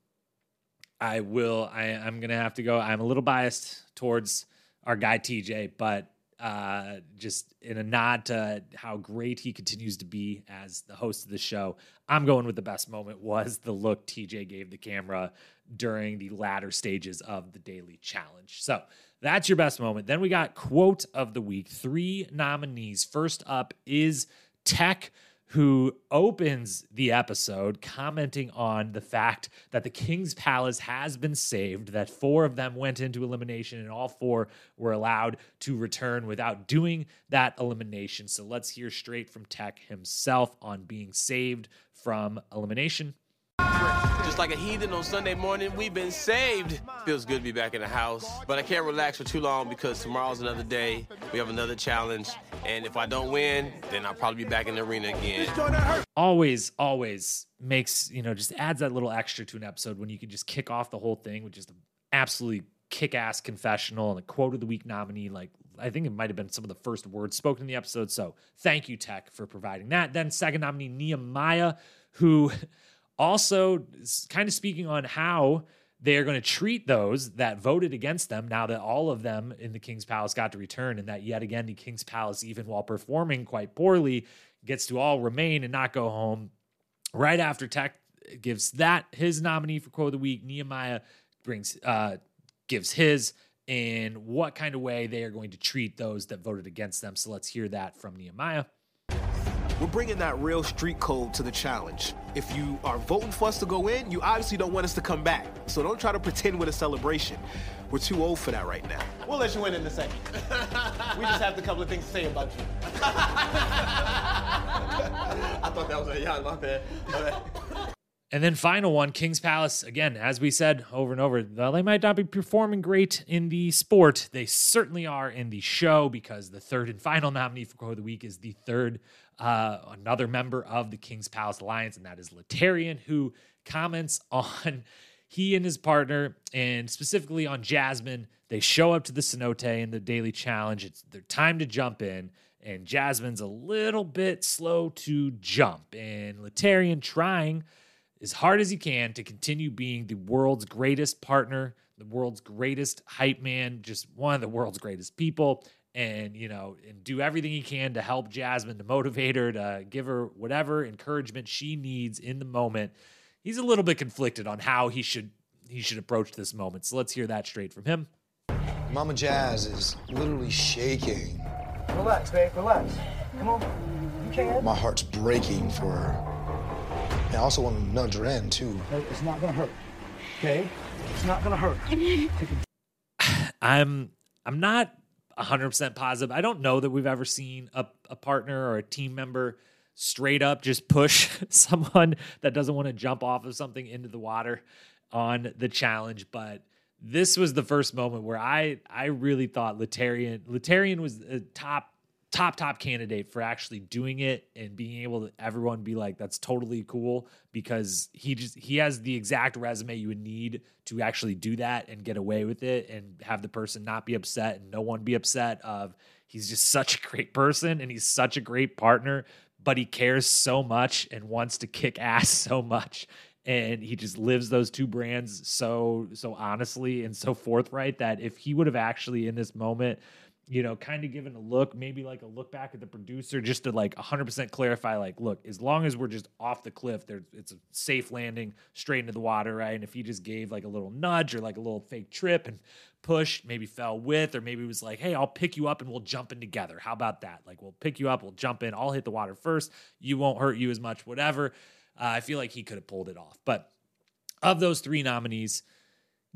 I will. I, I'm gonna have to go. I'm a little biased towards our guy TJ, but uh, just in a nod to how great he continues to be as the host of the show, I'm going with the best moment was the look TJ gave the camera during the latter stages of the daily challenge. So that's your best moment. Then we got quote of the week. Three nominees. First up is Teck who opens the episode commenting on the fact that the King's Palace has been saved, that four of them went into elimination and all four were allowed to return without doing that elimination. So let's hear straight from Teck himself on being saved from elimination. Just like a heathen on Sunday morning, we've been saved. Feels good to be back in the house, but I can't relax for too long because tomorrow's another day. We have another challenge, and if I don't win, then I'll probably be back in the arena again. Always, always makes, you know, just adds that little extra to an episode when you can just kick off the whole thing with just an absolutely kick ass confessional and a quote of the week nominee. Like, I think it might have been some of the first words spoken in the episode. So thank you, Teck, for providing that. Then, second nominee, Nehemiah, who. Also, kind of speaking on how they are going to treat those that voted against them now that all of them in the King's Palace got to return, and that yet again, the King's Palace, even while performing quite poorly, gets to all remain and not go home. Right after Teck gives that his nominee for quote of the week, Nehemiah brings uh, gives his and what kind of way they are going to treat those that voted against them. So let's hear that from Nehemiah. We're bringing that real street code to the challenge. If you are voting for us to go in, you obviously don't want us to come back. So don't try to pretend with a celebration. We're too old for that right now. We'll let you in in a second. we just have a couple of things to say about you. I thought that was a yacht, my bad. And then final one, King's Palace. Again, as we said over and over, while they might not be performing great in the sport, they certainly are in the show because the third and final nominee for Quote of the Week is the third, uh, another member of the King's Palace Alliance, and that is Laterrian, who comments on he and his partner, and specifically on Jasmine. They show up to the cenote in the daily challenge. It's their time to jump in, and Jasmine's a little bit slow to jump, and Laterrian trying as hard as he can to continue being the world's greatest partner, the world's greatest hype man, just one of the world's greatest people. And you know and do everything he can to help Jasmine to motivate her to give her whatever encouragement she needs in the moment. He's a little bit conflicted on how he should he should approach this moment. So let's hear that straight from him. Mama Jazz is literally shaking. Relax, babe, relax. Come on. You can. My heart's breaking for her. And I also want to nudge her in, too. It's not gonna hurt. Okay? It's not gonna hurt. I'm I'm not 100% positive. I don't know that we've ever seen a, a partner or a team member straight up just push someone that doesn't want to jump off of something into the water on the challenge, but this was the first moment where I I really thought Laterrian Laterrian was a top top top candidate for actually doing it and being able to everyone be like that's totally cool because he just he has the exact resume you would need to actually do that and get away with it and have the person not be upset and no one be upset of he's just such a great person and he's such a great partner but he cares so much and wants to kick ass so much. And he just lives those two brands so so honestly and so forthright that if he would have actually in this moment you know kind of given a look maybe like a look back at the producer just to like 100% clarify like look as long as we're just off the cliff there it's a safe landing straight into the water right and if he just gave like a little nudge or like a little fake trip and push maybe fell with or maybe was like hey i'll pick you up and we'll jump in together how about that like we'll pick you up we'll jump in i'll hit the water first you won't hurt you as much whatever uh, I feel like he could have pulled it off. But of those three nominees,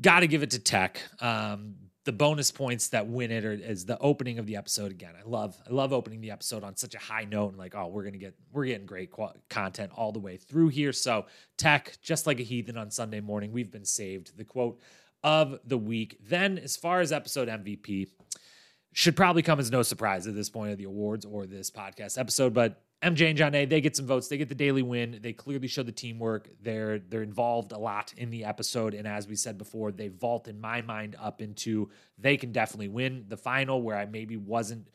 got to give it to Teck. Um, the bonus points that win it are, is the opening of the episode again. I love I love opening the episode on such a high note and like oh we're gonna get we're getting great content all the way through here. So Teck just like a heathen on Sunday morning, we've been saved. The quote of the week. Then as far as episode MVP, should probably come as no surprise at this point of the awards or this podcast episode, but MJ and Jonna, they get some votes. They get the daily win. They clearly show the teamwork. They're they're involved a lot in the episode, and as we said before, they vault in my mind up into they can definitely win the final. Where I maybe wasn't,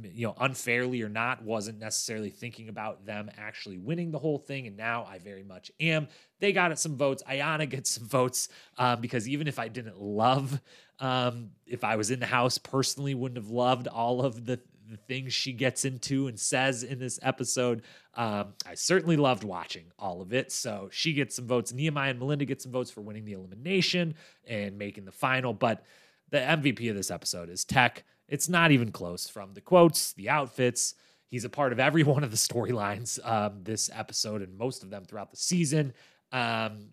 you know, unfairly or not, wasn't necessarily thinking about them actually winning the whole thing, and now I very much am. They got some votes. Ayanna gets some votes um, because even if I didn't love, um, if I was in the house personally, wouldn't have loved all of the the things she gets into and says in this episode. Um, I certainly loved watching all of it. So she gets some votes. Nehemiah and Melinda get some votes for winning the elimination and making the final. But the MVP of this episode is Teck. It's not even close from the quotes, the outfits. He's a part of every one of the storylines um, this episode and most of them throughout the season. Um,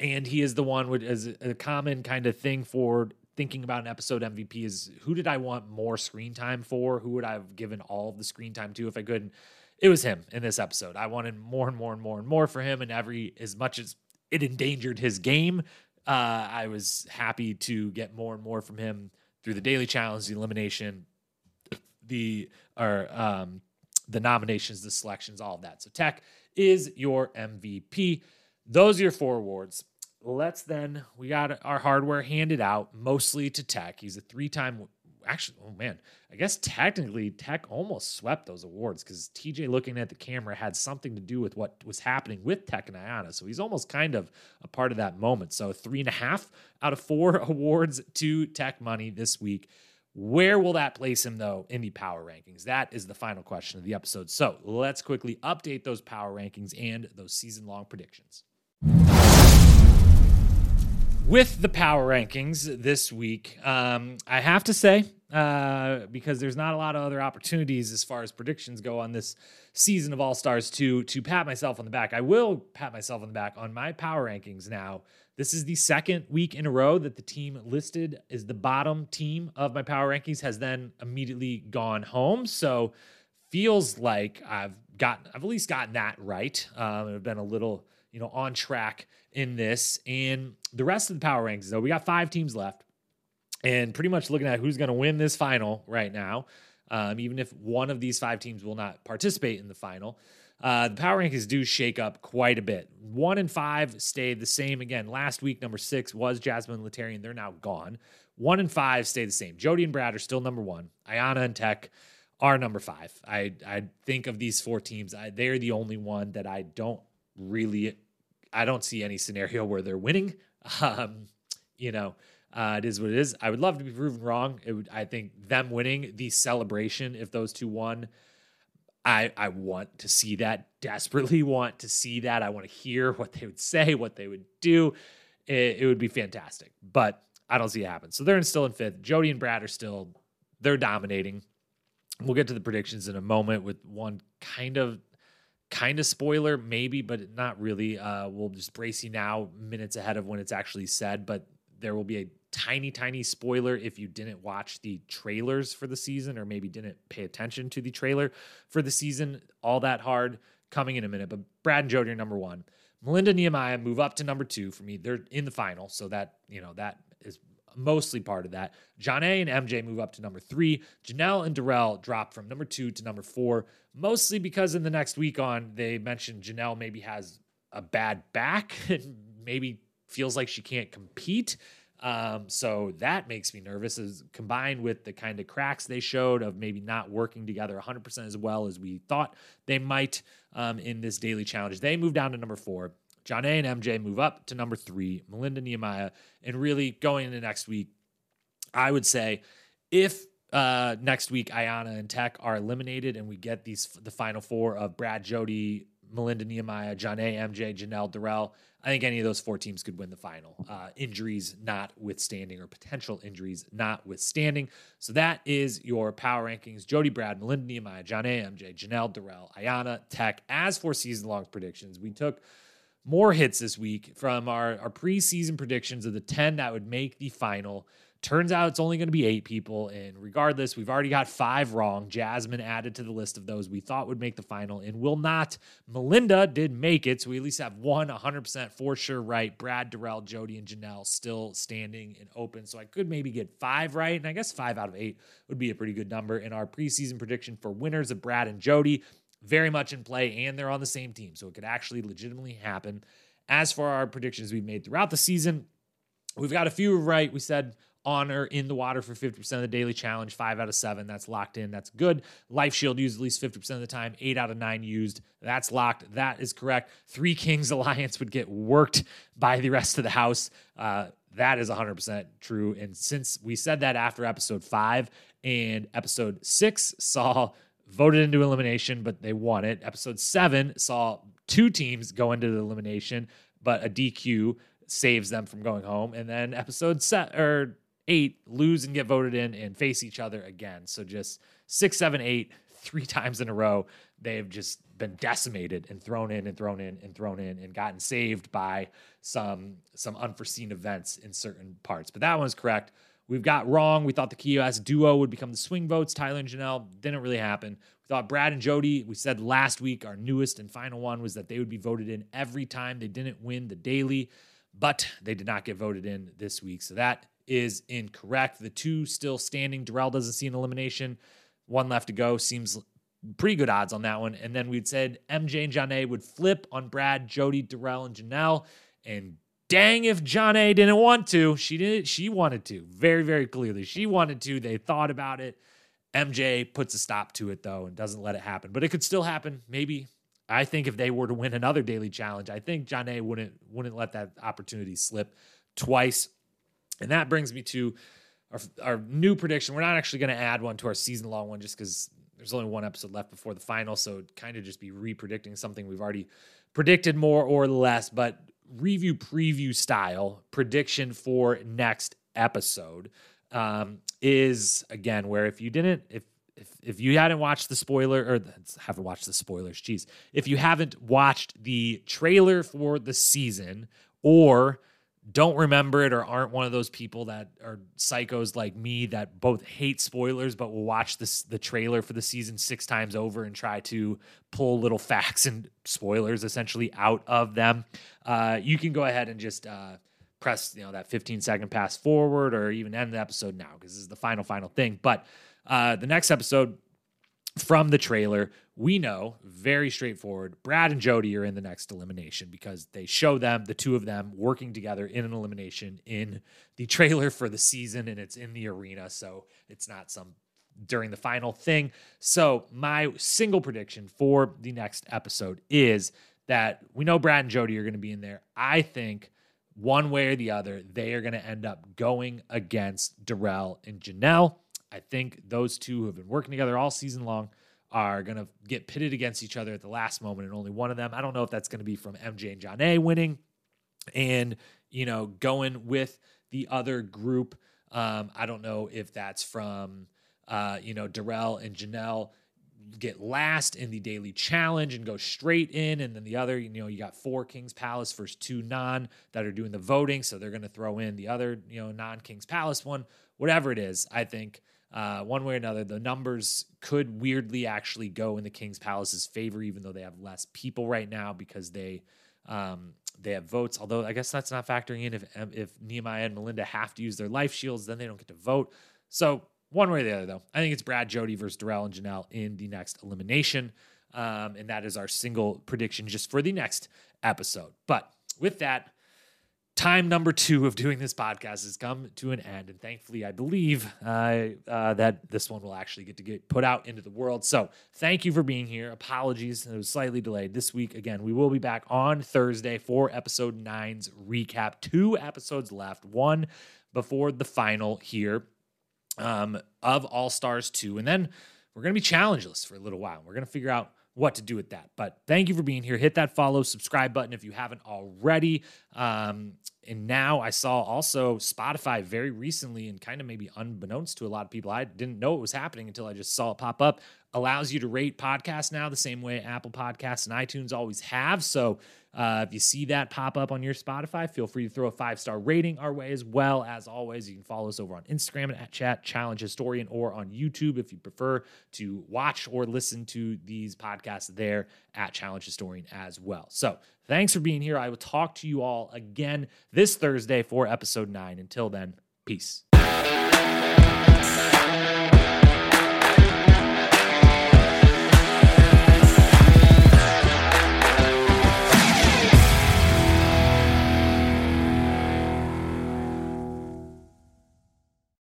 and he is the one with as a common kind of thing for thinking about an episode MVP is who did I want more screen time for? Who would I have given all of the screen time to if I could? It was him in this episode. I wanted more and more and more and more for him, and every as much as it endangered his game, uh, I was happy to get more and more from him through the daily challenge, the elimination, the or um, the nominations, the selections, all of that. So Teck is your MVP. Those are your four awards let's then we got our hardware handed out mostly to Teck. He's a three-time actually, oh man, I guess technically Teck almost swept those awards because TJ looking at the camera had something to do with what was happening with Teck and Ayanna. So he's almost kind of a part of that moment. So three and a half out of four awards to Teck Money this week. Where will that place him, though, in the power rankings? That is the final question of the episode. So let's quickly update those power rankings and those season long predictions. With the power rankings this week, um, I have to say, uh, because there's not a lot of other opportunities as far as predictions go on this season of All Stars to to pat myself on the back. I will pat myself on the back on my power rankings now. This is the second week in a row that the team listed as the bottom team of my power rankings has then immediately gone home. So feels like I've gotten, I've at least gotten that right. Um, I've been a little you know, on track in this. And the rest of the power rankings, though, we got five teams left, and pretty much looking at who's going to win this final right now. Um, even if one of these five teams will not participate in the final, uh, the power rankings do shake up quite a bit. One and five stayed the same again. Last week, number six was Jasmine and Laterrian. They're now gone. One and five stay the same. Jodi and Brad are still number one. Ayanna and Teck are number five. I I think of these four teams, I, they're the only one that I don't really I don't see any scenario where they're winning. Um, you know, Uh, it is what it is. I would love to be proven wrong. It would, I think them winning the celebration, if those two won, I I want to see that. Desperately want to see that. I want to hear what they would say, what they would do. It, it would be fantastic, but I don't see it happen. So they're in, still in fifth. Jodi and Brad are still they're dominating. We'll get to the predictions in a moment with one kind of kind of spoiler, maybe, but not really. Uh, we'll just brace you now, minutes ahead of when it's actually said, but there will be a tiny, tiny spoiler if you didn't watch the trailers for the season or maybe didn't pay attention to the trailer for the season all that hard coming in a minute. But Brad and Jodi are number one. Melinda Nehemiah move up to number two for me. They're in the final, so that you know that is mostly part of that. Jonna and MJ move up to number three. Janelle and Darrell drop from number two to number four, mostly because in the next week on they mentioned Janelle maybe has a bad back and maybe feels like she can't compete. Um, so that makes me nervous, is combined with the kind of cracks they showed of maybe not working together 100% as well as we thought they might um, in this daily challenge. They move down to number four. Jonna and MJ move up to number three. Melinda Nehemiah, and really going into next week, I would say if uh, next week Ayanna and Teck are eliminated and we get these the final four of Brad, Jodi, Melinda Nehemiah, Jonna, MJ, Janelle, Darrell. I think any of those four teams could win the final. Uh, injuries notwithstanding, or potential injuries notwithstanding. So that is your power rankings: Jodi, Brad, Melinda Nehemiah, Jonna, MJ, Janelle, Darrell, Ayanna, Teck. As for season long predictions, we took more hits this week from our, our preseason predictions of the 10 that would make the final. Turns out it's only going to be eight people. And regardless, we've already got five wrong. Jasmine added to the list of those we thought would make the final and will not. Melinda did make it. So we at least have one 100% for sure right. Brad, Darrell, Jodi, and Janelle still standing and open. So I could maybe get five right. And I guess five out of eight would be a pretty good number. In our preseason prediction for winners of Brad and Jodi, very much in play, and they're on the same team. So it could actually legitimately happen. As for our predictions we've made throughout the season, we've got a few right. We said honor in the water for 50% of the daily challenge, five out of seven. That's locked in. That's good. Life Shield used at least 50% of the time, eight out of nine used. That's locked. That is correct. Three Kings Alliance would get worked by the rest of the house. Uh, that is 100% true. And since we said that after episode five and episode six saw voted into elimination, but they won it. Episode seven saw two teams go into the elimination, but a DQ saves them from going home. And then episode set or eight lose and get voted in and face each other again. So just six, seven, eight, three times in a row, they've just been decimated and thrown in and thrown in and thrown in and gotten saved by some some unforeseen events in certain parts. But that one's correct. We've got wrong. We thought the Kiosk duo would become the swing votes. Tyler and Janelle didn't really happen. We thought Brad and Jodi, we said last week, our newest and final one was that they would be voted in every time they didn't win the daily, but they did not get voted in this week. So that is incorrect. The two still standing. Darrell doesn't see an elimination. One left to go. Seems pretty good odds on that one. And then we'd said MJ and Jonna would flip on Brad, Jodi, Darrell, and Janelle. And dang if Jonna didn't want to. She did she wanted to. Very, very clearly. She wanted to. They thought about it. MJ puts a stop to it though and doesn't let it happen. But it could still happen. Maybe. I think if they were to win another daily challenge, I think Jonna wouldn't wouldn't let that opportunity slip twice. And that brings me to our, our new prediction. We're not actually going to add one to our season long one just because there's only one episode left before the final. So kind of just be re predicting something we've already predicted more or less. But review preview style prediction for next episode um, is again where if you didn't if if if you hadn't watched the spoiler or haven't watched the spoilers, geez, if you haven't watched the trailer for the season or don't remember it or aren't one of those people that are psychos like me that both hate spoilers but will watch this the trailer for the season six times over and try to pull little facts and spoilers essentially out of them. Uh, you can go ahead and just uh, press you know that 15 second pass forward or even end the episode now because this is the final final thing. But uh, the next episode from the trailer, we know very straightforward. Brad and Jodi are in the next elimination because they show them, the two of them, working together in an elimination in the trailer for the season, and it's in the arena. So it's not some during the final thing. So my single prediction for the next episode is that we know Brad and Jodi are going to be in there. I think one way or the other, they are going to end up going against Darrell and Janelle. I think those two have been working together all season long are going to get pitted against each other at the last moment, and only one of them. I don't know if that's going to be from MJ and Jonna winning, and you know going with the other group. Um, I don't know if that's from uh, you know Darrell and Janelle get last in the daily challenge and go straight in. And then the other, you know, you got four Kings Palace versus two non that are doing the voting. So they're going to throw in the other, you know, non Kings Palace one, whatever it is. I think uh, one way or another, the numbers could weirdly actually go in the Kings Palace's favor, even though they have less people right now because they. Um, they have votes, although I guess that's not factoring in if if Nehemiah and Melinda have to use their life shields, then they don't get to vote. So one way or the other, though. I think it's Brad Jodi versus Darrell and Janelle in the next elimination. Um, and that is our single prediction just for the next episode. But with that, time number two of doing this podcast has come to an end. And thankfully, I believe uh, uh, that this one will actually get to get put out into the world. So thank you for being here. Apologies, it was slightly delayed this week. Again, we will be back on Thursday for episode nine's recap. Two episodes left, one before the final here um, of All Stars 2. And then we're going to be challengeless for a little while. We're going to figure out what to do with that. But thank you for being here. Hit that follow, subscribe button if you haven't already. Um, and now I saw also Spotify very recently, and kind of maybe unbeknownst to a lot of people, I didn't know it was happening until I just saw it pop up. Allows you to rate podcasts now the same way Apple Podcasts and iTunes always have. So uh, if you see that pop up on your Spotify, feel free to throw a five star rating our way as well. As always, you can follow us over on Instagram at Chat Challenge Historian or on YouTube if you prefer to watch or listen to these podcasts there at Challenge Historian as well. So thanks for being here. I will talk to you all again this Thursday for episode nine. Until then, peace.